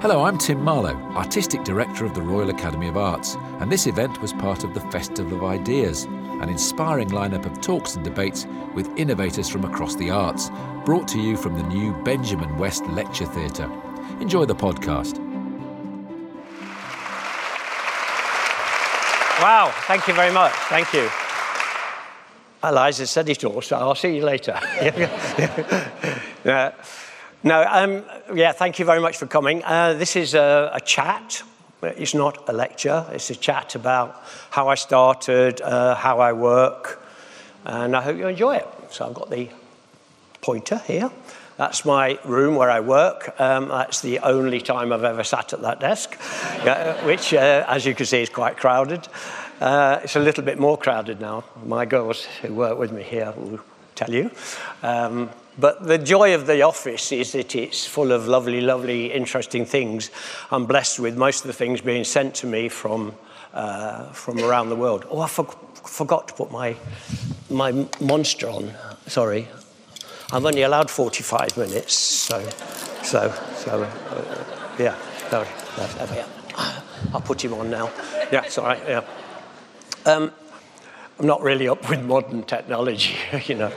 Hello, I'm Tim Marlow, Artistic Director of the Royal Academy of Arts, and this event was part of the Festival of Ideas, an inspiring lineup of talks and debates with innovators from across the arts, brought to you from the new Benjamin West Lecture Theatre. Enjoy the podcast. Wow, thank you very much. Thank you. Eliza said it all, so I'll see you later. uh, no, um, yeah, thank you very much for coming. Uh, this is a, a, chat. It's not a lecture. It's a chat about how I started, uh, how I work, and I hope you enjoy it. So I've got the pointer here. That's my room where I work. Um, that's the only time I've ever sat at that desk, which, uh, as you can see, is quite crowded. Uh, it's a little bit more crowded now. My girls who work with me here tell you. Um, but the joy of the office is that it's full of lovely, lovely, interesting things. I'm blessed with most of the things being sent to me from, uh, from around the world. Oh, I for- forgot to put my, my monster on. Sorry. I'm only allowed 45 minutes, so, so, so uh, yeah. Yeah. I'll put him on now. Yeah, it's all right, yeah. Um, I'm not really up with modern technology, you know.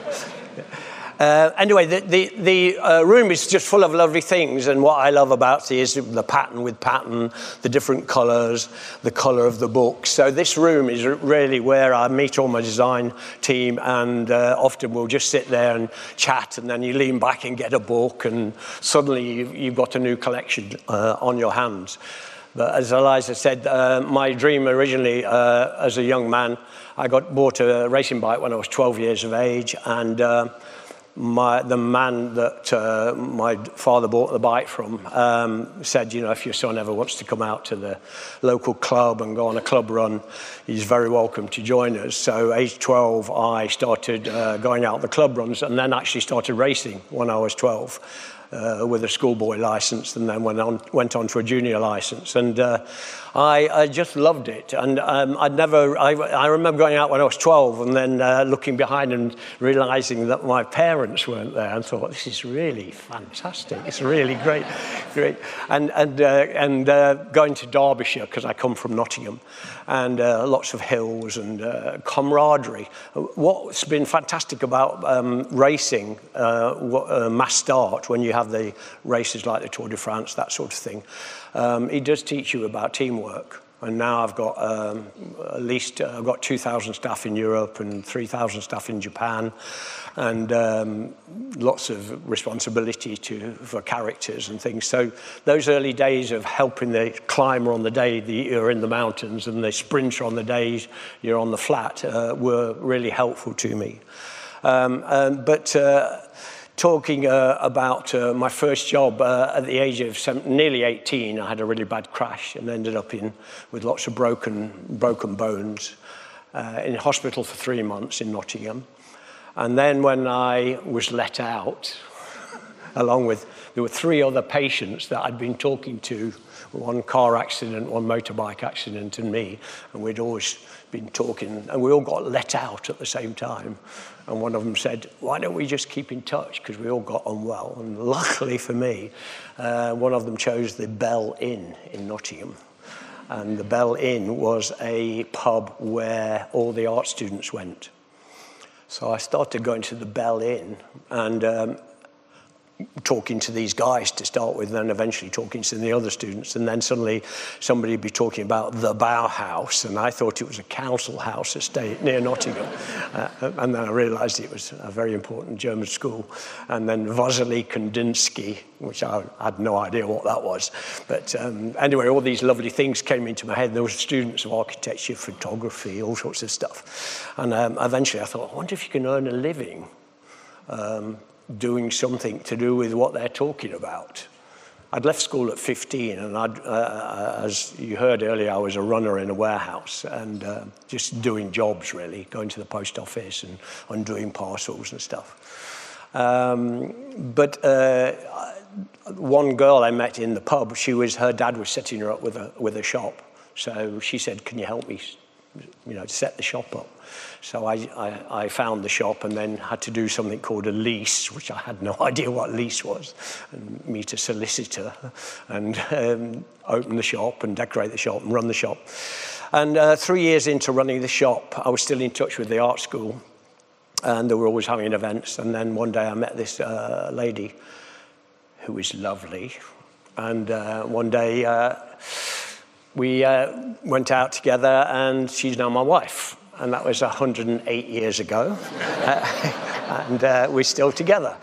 Uh, anyway, the, the, the uh, room is just full of lovely things, and what I love about it is the pattern with pattern, the different colours, the colour of the books. So this room is really where I meet all my design team, and uh, often we'll just sit there and chat, and then you lean back and get a book, and suddenly you've, you've got a new collection uh, on your hands. But as Eliza said, uh, my dream originally, uh, as a young man, I got bought a racing bike when I was 12 years of age, and my, the man that uh, my father bought the bike from um, said, you know, if your son ever wants to come out to the local club and go on a club run, he's very welcome to join us. So, age 12, I started uh, going out the club runs and then actually started racing when I was 12 uh, with a schoolboy license and then went on, went on to a junior license. And uh, I, I, just loved it. And um, I'd never, I, I, remember going out when I was 12 and then uh, looking behind and realizing that my parents weren't there and thought, this is really fantastic. It's really great. great. And, and, uh, and uh, going to Derbyshire, because I come from Nottingham, and uh, lots of hills and camaraderie. What's been fantastic about um, racing, mass start, when you have have the races like the Tour de France, that sort of thing. Um, it does teach you about teamwork. Work and now I've got um, at least uh, I've got 2,000 staff in Europe and 3,000 staff in Japan, and um, lots of responsibility to for characters and things. So those early days of helping the climber on the day you're in the mountains and the sprinter on the days you're on the flat uh, were really helpful to me. Um, um but uh, talking uh, about uh, my first job uh, at the age of seven, nearly 18. I had a really bad crash and ended up in with lots of broken, broken bones uh, in hospital for three months in Nottingham. And then when I was let out, along with, there were three other patients that I'd been talking to, one car accident, one motorbike accident, and me, and we'd always been talking, and we all got let out at the same time. And one of them said, Why don't we just keep in touch? Because we all got on well. And luckily for me, uh, one of them chose the Bell Inn in Nottingham. And the Bell Inn was a pub where all the art students went. So I started going to the Bell Inn, and um, talking to these guys to start with, then eventually talking to the other students. And then suddenly somebody would be talking about the Bauhaus, and I thought it was a council house estate near Nottingham. Uh, and then I realized it was a very important German school. And then Vasily Kandinsky, which I had no idea what that was. But um, anyway, all these lovely things came into my head. There were students of architecture, photography, all sorts of stuff. And um, eventually I thought, I wonder if you can earn a living um, doing something to do with what they're talking about. I'd left school at 15, and uh, uh, as you heard earlier, I was a runner in a warehouse and uh, just doing jobs really, going to the post office and undoing parcels and stuff. Um, but uh, one girl I met in the pub, she was her dad was setting her up with a with a shop, so she said, "Can you help me you know, set the shop up. So I, I, I, found the shop and then had to do something called a lease, which I had no idea what lease was, and meet a solicitor and um, open the shop and decorate the shop and run the shop. And uh, three years into running the shop, I was still in touch with the art school and they were always having events. And then one day I met this uh, lady who was lovely. And uh, one day uh, we uh, went out together and she's now my wife and that was 108 years ago. uh, and uh, we're still together.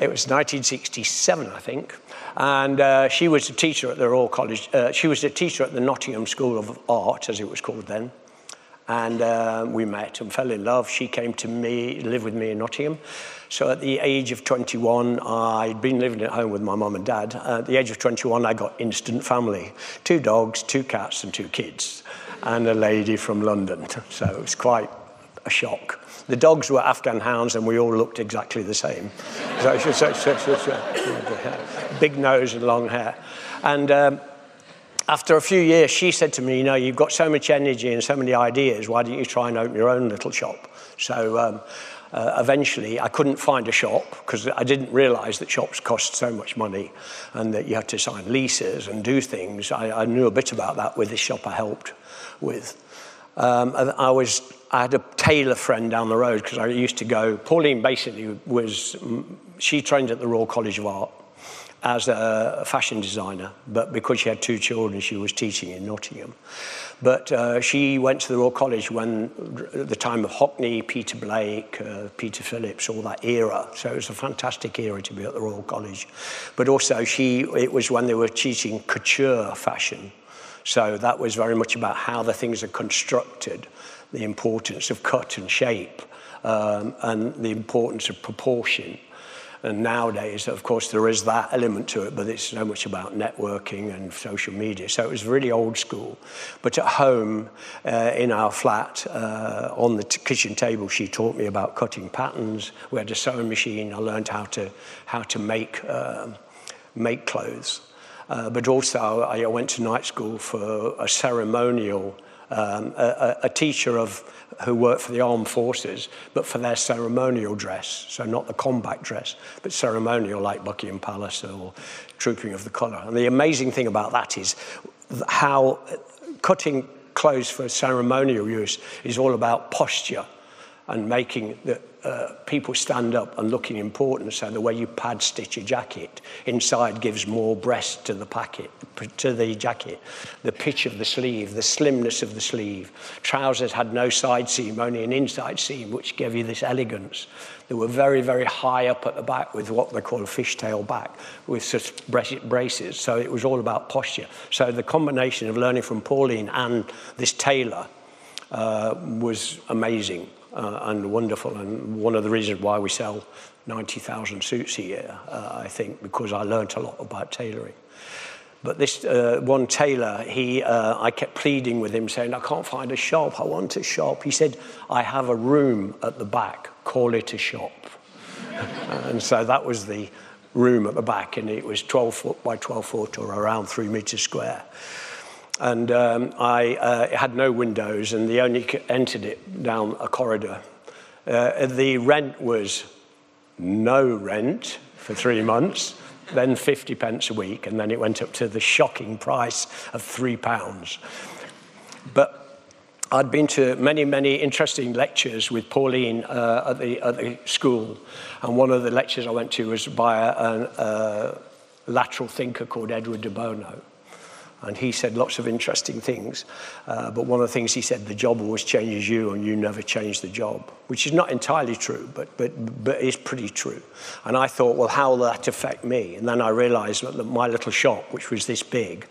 It was 1967, I think. And uh, she was a teacher at the Royal College. Uh, she was a teacher at the Nottingham School of Art, as it was called then. And uh, we met and fell in love. She came to me, live with me in Nottingham. So at the age of 21, I'd been living at home with my mum and dad. At the age of 21, I got instant family two dogs, two cats, and two kids and a lady from London. So it was quite a shock. The dogs were Afghan hounds and we all looked exactly the same. So, so, so, big nose and long hair. And um, after a few years, she said to me, You know, you've got so much energy and so many ideas, why don't you try and open your own little shop? So um, uh, eventually I couldn't find a shop because I didn't realize that shops cost so much money and that you had to sign leases and do things. I, I knew a bit about that with the shop I helped with. Um, I was I had a tailor friend down the road because I used to go. Pauline basically was she trained at the Royal College of Art as a fashion designer, but because she had two children, she was teaching in Nottingham. But uh, she went to the Royal College when the time of Hockney, Peter Blake, uh, Peter Phillips, all that era. So it was a fantastic era to be at the Royal College. But also, she it was when they were teaching couture fashion. So that was very much about how the things are constructed, the importance of cut and shape, um, and the importance of proportion. And nowadays, of course, there is that element to it, but it's so much about networking and social media. So it was really old school. But at home, uh, in our flat, uh, on the t- kitchen table, she taught me about cutting patterns. We had a sewing machine. I learned how to, how to make, uh, make clothes. Uh, but also, I went to night school for a ceremonial, um, a, a, teacher of who worked for the armed forces, but for their ceremonial dress. So not the combat dress, but ceremonial, like Buckingham Palace or Trooping of the Colour. And the amazing thing about that is how cutting clothes for ceremonial use is all about posture and making the, uh, people stand up and looking important. So the way you pad stitch a jacket inside gives more breast to the packet, to the jacket. The pitch of the sleeve, the slimness of the sleeve. Trousers had no side seam, only an inside seam, which gave you this elegance. They were very, very high up at the back with what they call a fishtail back, with such braces. So it was all about posture. So the combination of learning from Pauline and this tailor uh, was amazing and wonderful, and one of the reasons why we sell 90,000 suits a year, uh, I think, because I learnt a lot about tailoring. But this uh, one tailor, he, uh, I kept pleading with him, saying, I can't find a shop, I want a shop. He said, I have a room at the back, call it a shop. and so that was the room at the back, and it was 12 foot by 12 foot, or around three meters square and um, I uh, had no windows, and they only entered it down a corridor. Uh, the rent was no rent for three months, then 50 pence a week, and then it went up to the shocking price of three pounds. But I'd been to many, many interesting lectures with Pauline uh, at, the, at the school, and one of the lectures I went to was by a, a, lateral thinker called Edward de Bono. And he said lots of interesting things. Uh, but one of the things he said, the job always changes you and you never change the job, which is not entirely true, but, but, but is pretty true. And I thought, well, how will that affect me? And then I realized that my little shop, which was this big,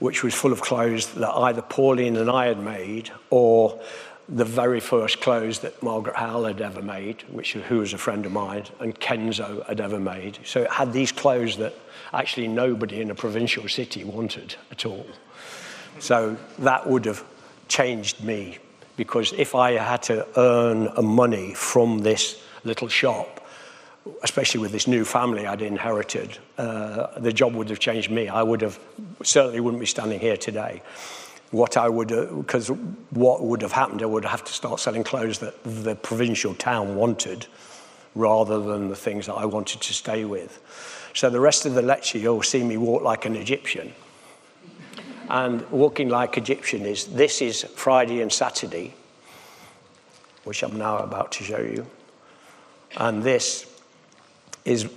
which was full of clothes that either Pauline and I had made or the very first clothes that Margaret Howell had ever made, which who was a friend of mine, and Kenzo had ever made. So it had these clothes that actually nobody in a provincial city wanted at all. So that would have changed me because if I had to earn money from this little shop, especially with this new family I'd inherited, uh, the job would have changed me. I would have certainly wouldn't be standing here today. What I would, because uh, what would have happened, I would have to start selling clothes that the provincial town wanted rather than the things that I wanted to stay with. So the rest of the lecture, you'll see me walk like an Egyptian. And walking like Egyptian is this is Friday and Saturday, which I'm now about to show you. And this is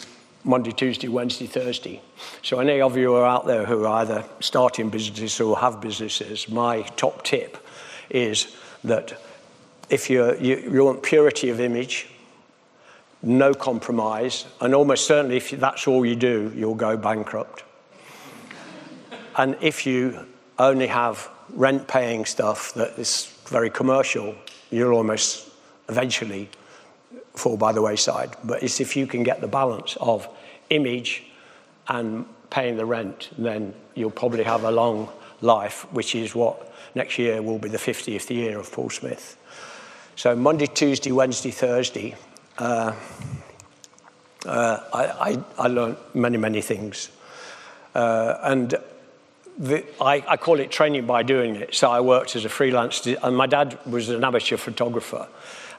Monday, Tuesday, Wednesday, Thursday. So, any of you are out there who are either starting businesses or have businesses, my top tip is that if you you want purity of image, no compromise, and almost certainly if that's all you do, you'll go bankrupt. and if you only have rent paying stuff that is very commercial, you'll almost eventually fall by the wayside. But it's if you can get the balance of image and paying the rent, then you'll probably have a long life, which is what next year will be the 50th year of Paul Smith. So Monday, Tuesday, Wednesday, Thursday, uh, uh, I, I, I, learned many, many things. Uh, and the, I, I, call it training by doing it. So I worked as a freelance, and my dad was an amateur photographer.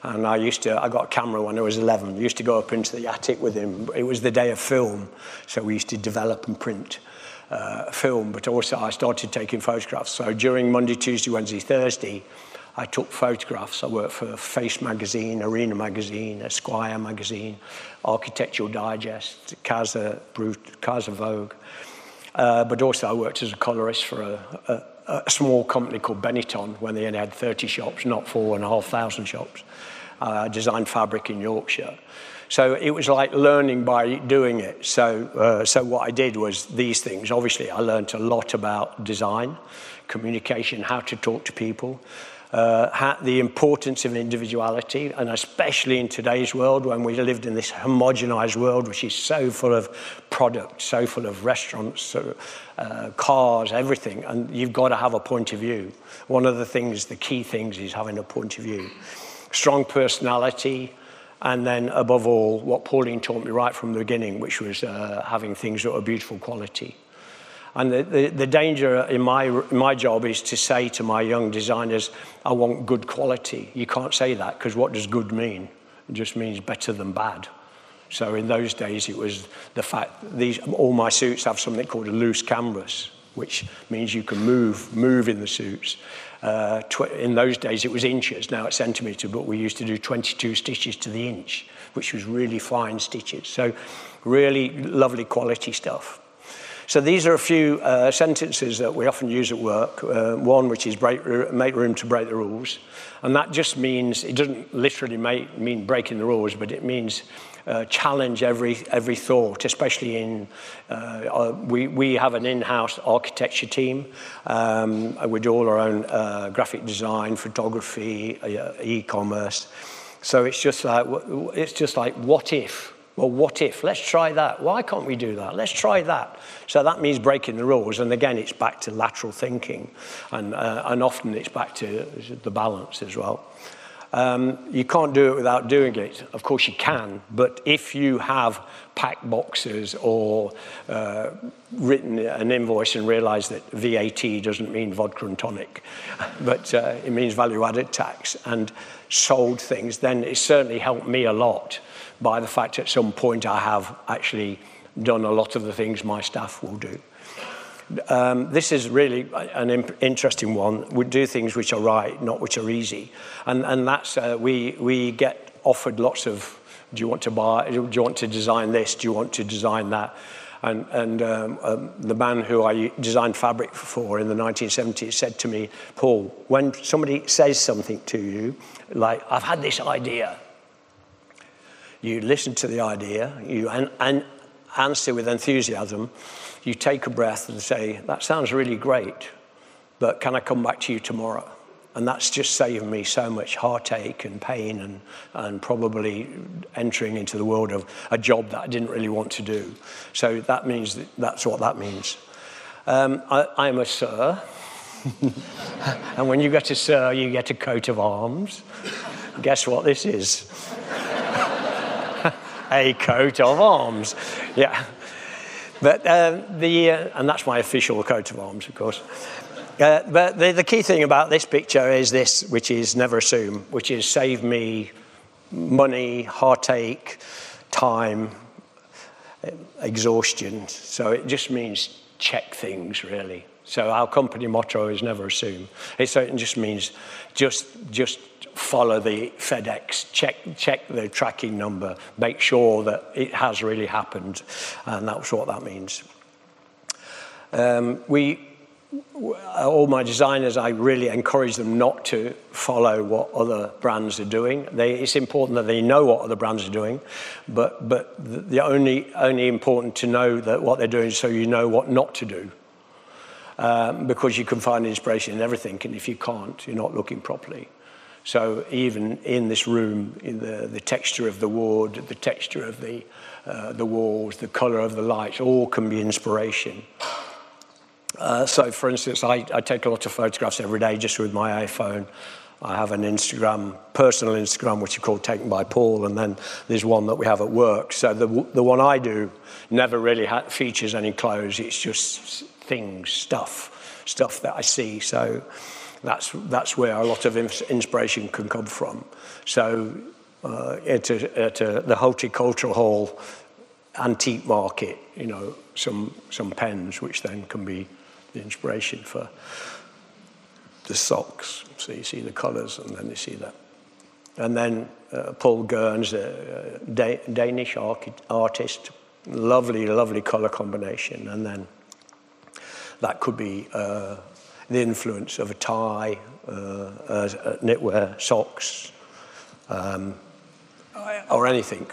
And I used to, I got a camera when I was 11. I used to go up into the attic with him. It was the day of film, so we used to develop and print uh, film, but also I started taking photographs. So during Monday, Tuesday, Wednesday, Thursday, I took photographs. I worked for Face Magazine, Arena Magazine, Esquire Magazine, Architectural Digest, Casa Brutus, Casa Vogue. Uh, but also I worked as a colorist for a, a, small company called Benetton when they only had 30 shops, not four and a half thousand shops. I uh, designed fabric in Yorkshire. So it was like learning by doing it. So, uh, so what I did was these things. Obviously, I learned a lot about design, communication, how to talk to people, uh, the importance of individuality, and especially in today's world when we lived in this homogenized world, which is so full of products, so full of restaurants, uh, cars, everything, and you've got to have a point of view. One of the things, the key things, is having a point of view. Strong personality, and then above all, what Pauline taught me right from the beginning, which was uh, having things that are beautiful quality. And the, the, the, danger in my, my job is to say to my young designers, I want good quality. You can't say that because what does good mean? It just means better than bad. So in those days, it was the fact these all my suits have something called a loose canvas, which means you can move move in the suits. Uh, in those days, it was inches. Now it's centimetre, but we used to do 22 stitches to the inch, which was really fine stitches. So really lovely quality stuff. So these are a few uh, sentences that we often use at work. Uh, one, which is break, make room to break the rules. And that just means, it doesn't literally make, mean breaking the rules, but it means uh, challenge every, every thought, especially in, uh, uh, we, we have an in-house architecture team. Um, we do all our own uh, graphic design, photography, e-commerce. So it's just like, it's just like, what if? Well, what if? Let's try that. Why can't we do that? Let's try that. So that means breaking the rules. And again, it's back to lateral thinking. And, uh, and often it's back to the balance as well. Um, you can't do it without doing it. Of course, you can, but if you have packed boxes or uh, written an invoice and realize that VAT doesn't mean vodka and tonic, but uh, it means value added tax, and sold things, then it certainly helped me a lot by the fact at some point I have actually done a lot of the things my staff will do. Um, this is really an interesting one. We do things which are right, not which are easy. And, and that's, uh, we, we get offered lots of, do you want to buy, do you want to design this, do you want to design that? And, and um, um, the man who I designed fabric for in the 1970s said to me, Paul, when somebody says something to you, like, I've had this idea, you listen to the idea, you an, an answer with enthusiasm, you take a breath and say, That sounds really great, but can I come back to you tomorrow? And that's just saved me so much heartache and pain and, and probably entering into the world of a job that I didn't really want to do. So that means that that's what that means. Um, I, am a sir. and when you get a sir, you get a coat of arms. Guess what this is? A coat of arms. Yeah. But uh, the, uh, and that's my official coat of arms, of course. Uh, but the, the key thing about this picture is this, which is never assume, which is save me money, heartache, time, exhaustion. So it just means check things, really. So our company motto is never assume. It, so it just means just, just follow the FedEx, check, check the tracking number, make sure that it has really happened. And that's what that means. Um, we, all my designers, I really encourage them not to follow what other brands are doing. They, it's important that they know what other brands are doing, but, but the only, only important to know that what they're doing so you know what not to do. Um, because you can find inspiration in everything, and if you can't, you're not looking properly. So even in this room, in the, the texture of the wood, the texture of the, uh, the walls, the color of the lights, all can be inspiration. Uh, so, for instance, I, I, take a lot of photographs every day just with my iPhone. I have an Instagram, personal Instagram, which is called Taken by Paul, and then there's one that we have at work. So the, the one I do never really ha- features any clothes. It's just things, stuff, stuff that I see. So that's, that's where a lot of inspiration can come from. So uh, at, a, at a, the Horticultural Hall antique market, you know, some, some pens, which then can be the inspiration for the socks. So you see the colours and then you see that. And then uh, Paul Gernes, a, da- Danish artist, lovely, lovely colour combination. And then that could be uh, the influence of a tie, uh, knitwear, socks, um, or anything.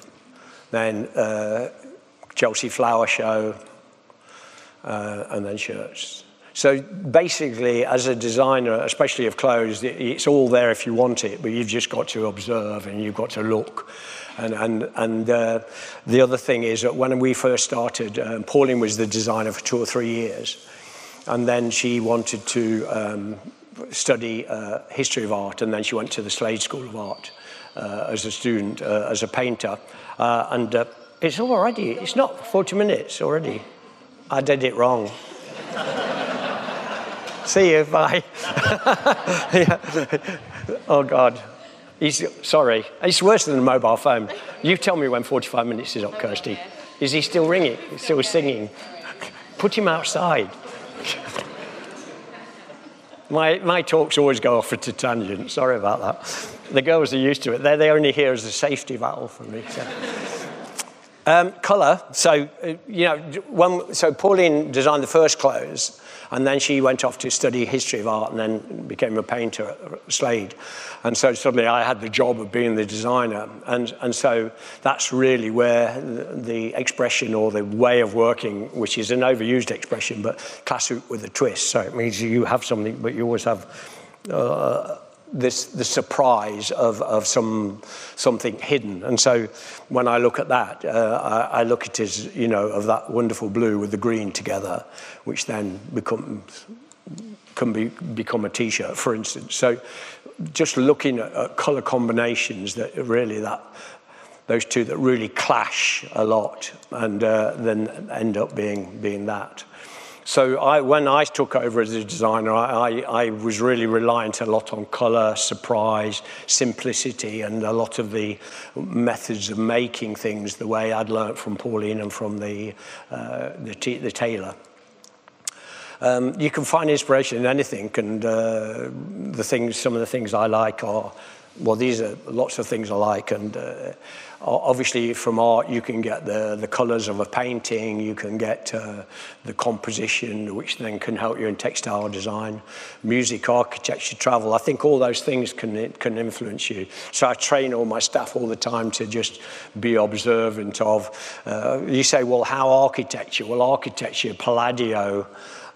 Then uh, Chelsea Flower Show, uh, and then shirts. So basically, as a designer, especially of clothes, it's all there if you want it, but you've just got to observe and you've got to look. And, and, and uh, the other thing is that when we first started, um, Pauline was the designer for two or three years. And then she wanted to um, study uh, history of art, and then she went to the Slade School of Art uh, as a student, uh, as a painter. Uh, and uh, it's already, it's not 40 minutes already. I did it wrong. See you, bye. oh, God. He's, sorry. It's worse than a mobile phone. You tell me when 45 minutes is up, Kirsty. Is he still ringing? He's still singing? Put him outside. My, my talks always go off at a tangent. Sorry about that. The girls are used to it. They're, they only here as a safety valve for me. So. Um, colour. So, uh, you know, when, so Pauline designed the first clothes, and then she went off to study history of art and then became a painter at Slade. And so suddenly I had the job of being the designer. And, and so that's really where the, expression or the way of working, which is an overused expression, but classic with a twist. So it means you have something, but you always have. Uh, this the surprise of, of some something hidden. And so when I look at that, uh, I, I, look at as, you know, of that wonderful blue with the green together, which then becomes can be, become a t-shirt, for instance. So just looking at, at color combinations that really that those two that really clash a lot and uh, then end up being being that. So I, when I took over as a designer, I, I, was really reliant a lot on colour, surprise, simplicity, and a lot of the methods of making things the way I'd learnt from Pauline and from the, uh, the, the tailor. Um, you can find inspiration in anything, and uh, the things, some of the things I like are, well, these are lots of things I like, and uh, Obviously, from art, you can get the, the colours of a painting, you can get uh, the composition, which then can help you in textile design, music, architecture, travel. I think all those things can, can influence you. So I train all my staff all the time to just be observant of. Uh, you say, well, how architecture? Well, architecture, Palladio.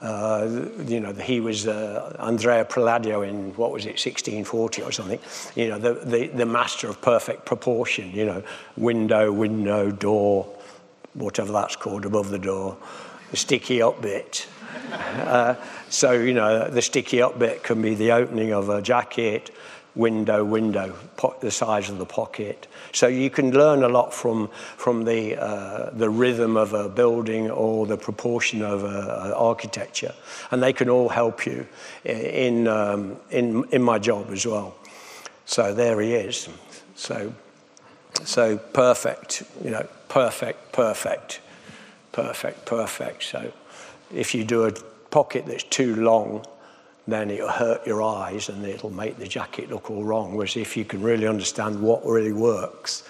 Uh, you know, he was uh, Andrea Palladio in, what was it, 1640 or something. You know, the, the, the master of perfect proportion, you know, window, window, door, whatever that's called above the door, the sticky up bit. Uh, so, you know, the sticky up bit can be the opening of a jacket, window, window, the size of the pocket. So you can learn a lot from, from the, uh, the rhythm of a building or the proportion of a, a architecture. And they can all help you in, um, in, in my job as well. So there he is. So, so perfect, you know, perfect, perfect, perfect, perfect. So if you do a pocket that's too long, then it'll hurt your eyes and it'll make the jacket look all wrong. Whereas if you can really understand what really works,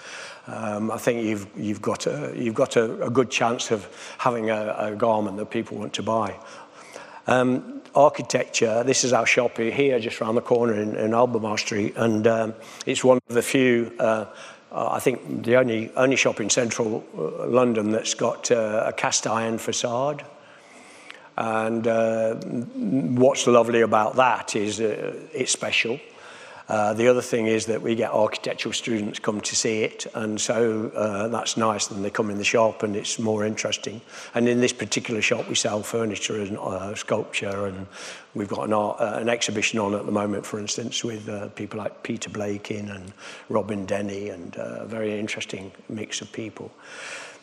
um, I think you've, you've got, a, you've got a, a good chance of having a, a, garment that people want to buy. Um, architecture, this is our shop here, just around the corner in, in Albemarle Street, and um, it's one of the few, uh, I think the only, only shop in central uh, London that's got uh, a cast iron facade. And uh, what's lovely about that is uh, it's special. Uh, the other thing is that we get architectural students come to see it, and so uh, that's nice. Then they come in the shop, and it's more interesting. And in this particular shop, we sell furniture and uh, sculpture, and we've got an, art, uh, an exhibition on at the moment, for instance, with uh, people like Peter Blakeen and Robin Denny, and a very interesting mix of people.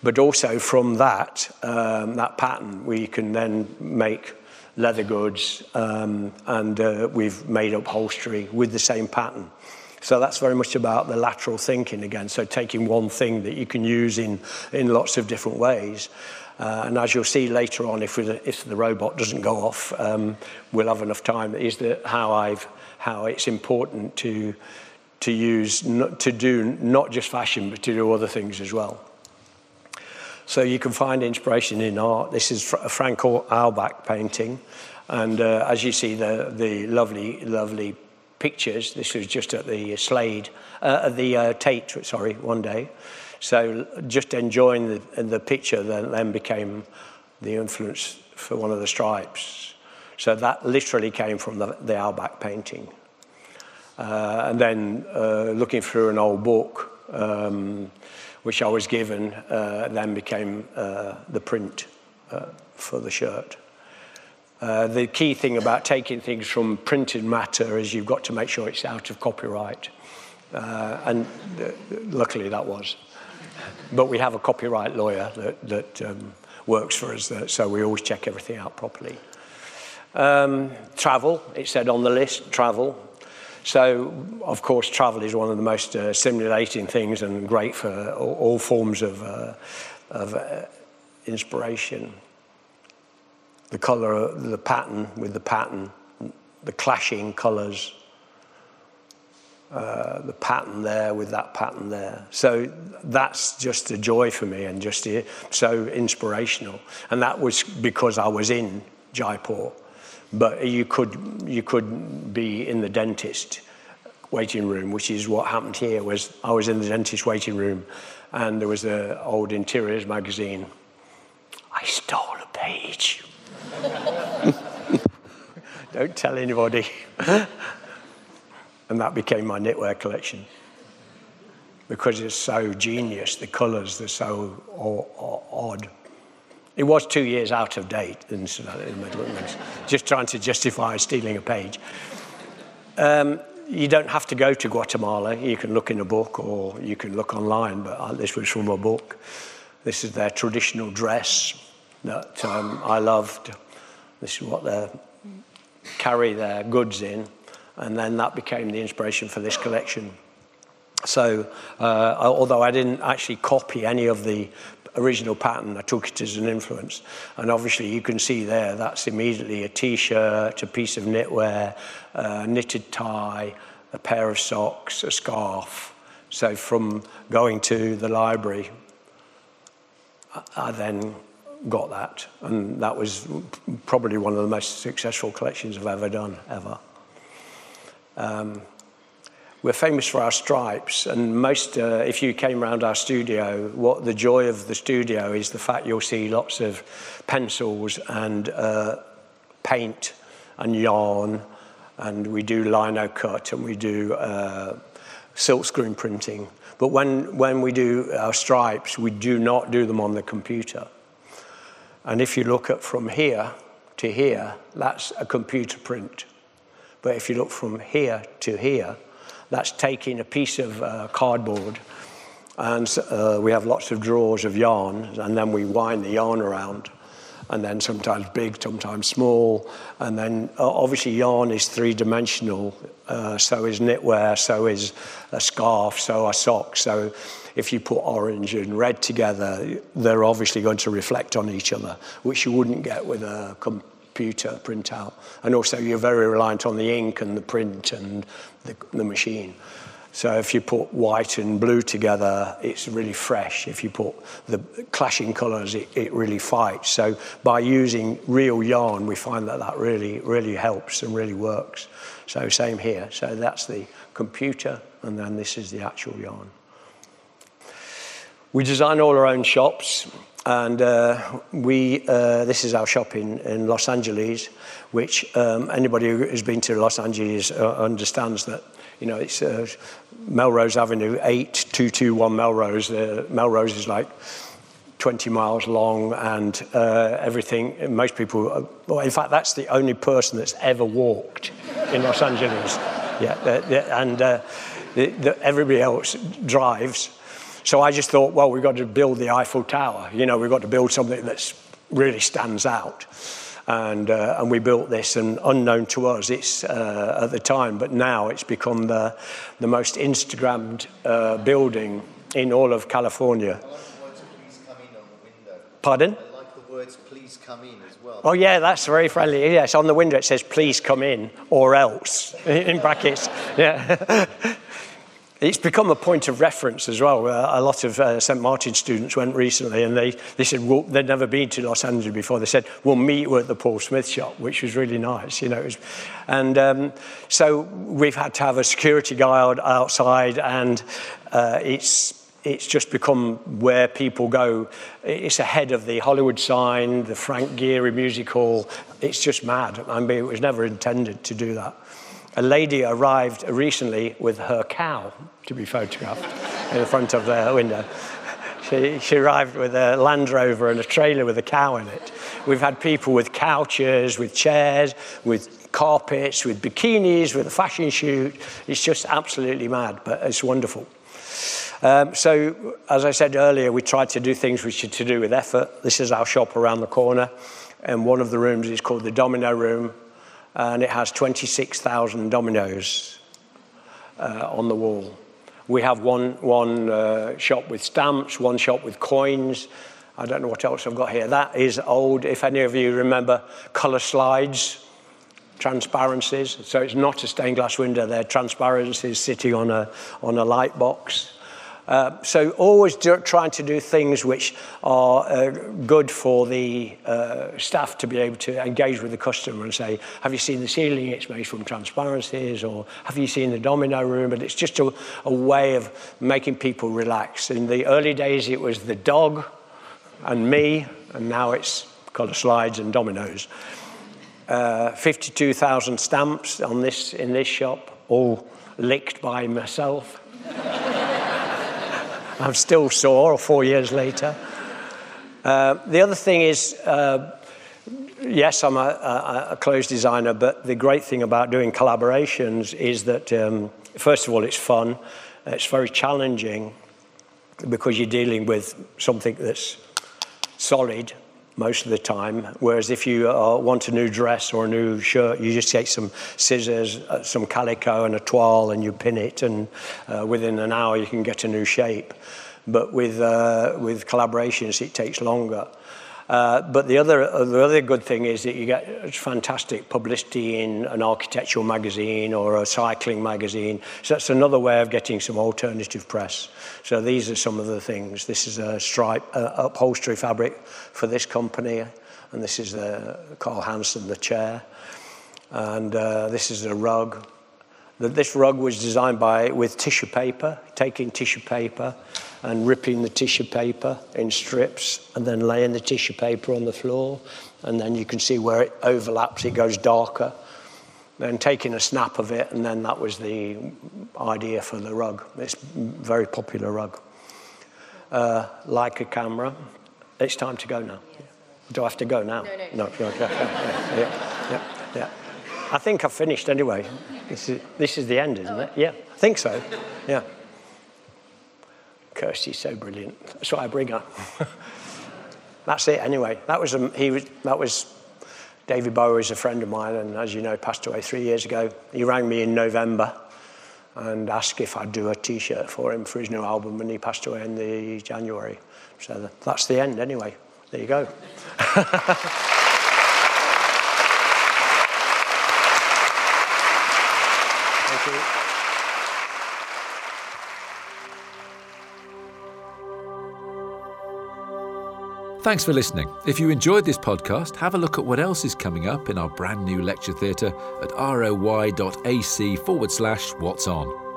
But also from that, um, that pattern, we can then make leather goods um, and uh, we've made upholstery with the same pattern. So that's very much about the lateral thinking again. So taking one thing that you can use in, in lots of different ways. Uh, and as you'll see later on, if, if the robot doesn't go off, um, we'll have enough time, is that how, I've, how it's important to, to use, to do not just fashion, but to do other things as well. So you can find inspiration in art. This is a Frank Auerbach painting. And uh, as you see, the, the lovely, lovely pictures, this was just at the Slade, uh, at the uh, Tate, sorry, one day. So just enjoying the, the picture then, then became the influence for one of the stripes. So that literally came from the, the Auerbach painting. Uh, and then uh, looking through an old book, um, which I was given, uh, then became uh, the print uh, for the shirt. Uh, the key thing about taking things from printed matter is you've got to make sure it's out of copyright. Uh, and uh, luckily that was. But we have a copyright lawyer that, that um, works for us, so we always check everything out properly. Um, travel, it said on the list, travel. So, of course, travel is one of the most uh, stimulating things and great for all, all forms of, uh, of uh, inspiration. The colour, the pattern with the pattern, the clashing colours, uh, the pattern there with that pattern there. So that's just a joy for me and just so inspirational. And that was because I was in Jaipur. But you could, you could be in the dentist waiting room, which is what happened here, was I was in the dentist waiting room and there was an old interiors magazine. I stole a page. Don't tell anybody. and that became my knitwear collection because it's so genius. The colours, they're so odd. It was two years out of date, in the Middle English, just trying to justify stealing a page. Um, you don't have to go to Guatemala. You can look in a book or you can look online, but uh, this was from a book. This is their traditional dress that um, I loved. This is what they carry their goods in. And then that became the inspiration for this collection. So, uh, although I didn't actually copy any of the original pattern. I took it as an influence. And obviously you can see there, that's immediately a t-shirt, a piece of knitwear, a knitted tie, a pair of socks, a scarf. So from going to the library, I then got that. And that was probably one of the most successful collections I've ever done, ever. Um, we're famous for our stripes, and most, uh, if you came around our studio, what the joy of the studio is the fact you'll see lots of pencils and uh, paint and yarn, and we do lino cut and we do uh, silk screen printing. But when, when we do our stripes, we do not do them on the computer. And if you look at from here to here, that's a computer print. But if you look from here to here, That's taking a piece of uh, cardboard and uh, we have lots of drawers of yarn and then we wind the yarn around and then sometimes big, sometimes small. And then uh, obviously yarn is three-dimensional, uh, so is knitwear, so is a scarf, so are socks. So if you put orange and red together, they're obviously going to reflect on each other, which you wouldn't get with a computer printout. And also you're very reliant on the ink and the print and the, the machine. So if you put white and blue together, it's really fresh. If you put the clashing colours, it, it really fights. So by using real yarn, we find that that really, really helps and really works. So same here. So that's the computer, and then this is the actual yarn. We design all our own shops, and uh, we, uh, this is our shop in, in Los Angeles, which um, anybody who has been to Los Angeles uh, understands that you know, it's uh, Melrose Avenue, 8221 Melrose. Uh, Melrose is like 20 miles long and uh, everything. Most people, well, in fact, that's the only person that's ever walked in Los Angeles. Yeah, and the, the, everybody else drives. So I just thought, well, we've got to build the Eiffel Tower. You know, we've got to build something that really stands out and, uh, and we built this, and unknown to us it's, uh, at the time, but now it's become the, the most Instagrammed uh, building in all of California. Pardon? I like the words please come in as well. Oh, yeah, that's very friendly. Yes, on the window it says please come in or else in brackets. Yeah. It's become a point of reference as well. Uh, a lot of uh, St. Martin students went recently and they, they said well, they'd never been to Los Angeles before. They said, we'll meet at the Paul Smith shop, which was really nice. You know, was, and um, so we've had to have a security guard outside and uh, it's, it's just become where people go. It's ahead of the Hollywood sign, the Frank Gehry music hall. It's just mad. I mean, it was never intended to do that a lady arrived recently with her cow to be photographed in the front of the window. She, she, arrived with a Land Rover and a trailer with a cow in it. We've had people with couches, with chairs, with carpets, with bikinis, with a fashion shoot. It's just absolutely mad, but it's wonderful. Um, so, as I said earlier, we tried to do things which are to do with effort. This is our shop around the corner, and one of the rooms is called the Domino Room and it has 26,000 dominoes uh, on the wall. We have one, one uh, shop with stamps, one shop with coins. I don't know what else I've got here. That is old, if any of you remember, colour slides, transparencies. So it's not a stained glass window, they're transparencies sitting on a, on a light box. Uh, so always do, trying to do things which are uh, good for the uh, staff to be able to engage with the customer and say, have you seen the ceiling? It's made from transparencies. Or have you seen the domino room? But it's just a, a way of making people relax. In the early days, it was the dog and me, and now it's colour slides and dominoes. Uh, 52,000 stamps on this, in this shop, all licked by myself. I'm still sore four years later. Uh, the other thing is, uh, yes, I'm a, a, clothes designer, but the great thing about doing collaborations is that, um, first of all, it's fun, it's very challenging because you're dealing with something that's solid most of the time. Whereas if you uh, want a new dress or a new shirt, you just take some scissors, uh, some calico, and a toile, and you pin it, and uh, within an hour you can get a new shape. But with uh, with collaborations, it takes longer. Uh, but the other, uh, the other good thing is that you get fantastic publicity in an architectural magazine or a cycling magazine. So that's another way of getting some alternative press. So these are some of the things. This is a stripe uh, upholstery fabric for this company, and this is the Carl Hansen, the chair. And uh, this is a rug. That this rug was designed by with tissue paper, taking tissue paper and ripping the tissue paper in strips and then laying the tissue paper on the floor. And then you can see where it overlaps, it goes darker. Then taking a snap of it, and then that was the idea for the rug. It's a very popular rug. Uh, like a camera. It's time to go now. Do I have to go now? No, no. No, no, yeah, yeah, yeah. I think I've finished anyway. This is, this is the end, isn't it? Yeah, I think so. Yeah. Kirsty's so brilliant. That's why I bring her. That's it anyway. That was, um, he was, that was David Bowie is a friend of mine, and as you know, passed away three years ago. He rang me in November and asked if I'd do a T-shirt for him for his new album, and he passed away in the January. So that's the end anyway. There you go. Thank you. Thanks for listening. If you enjoyed this podcast, have a look at what else is coming up in our brand new lecture theatre at roy.ac forward slash what's on.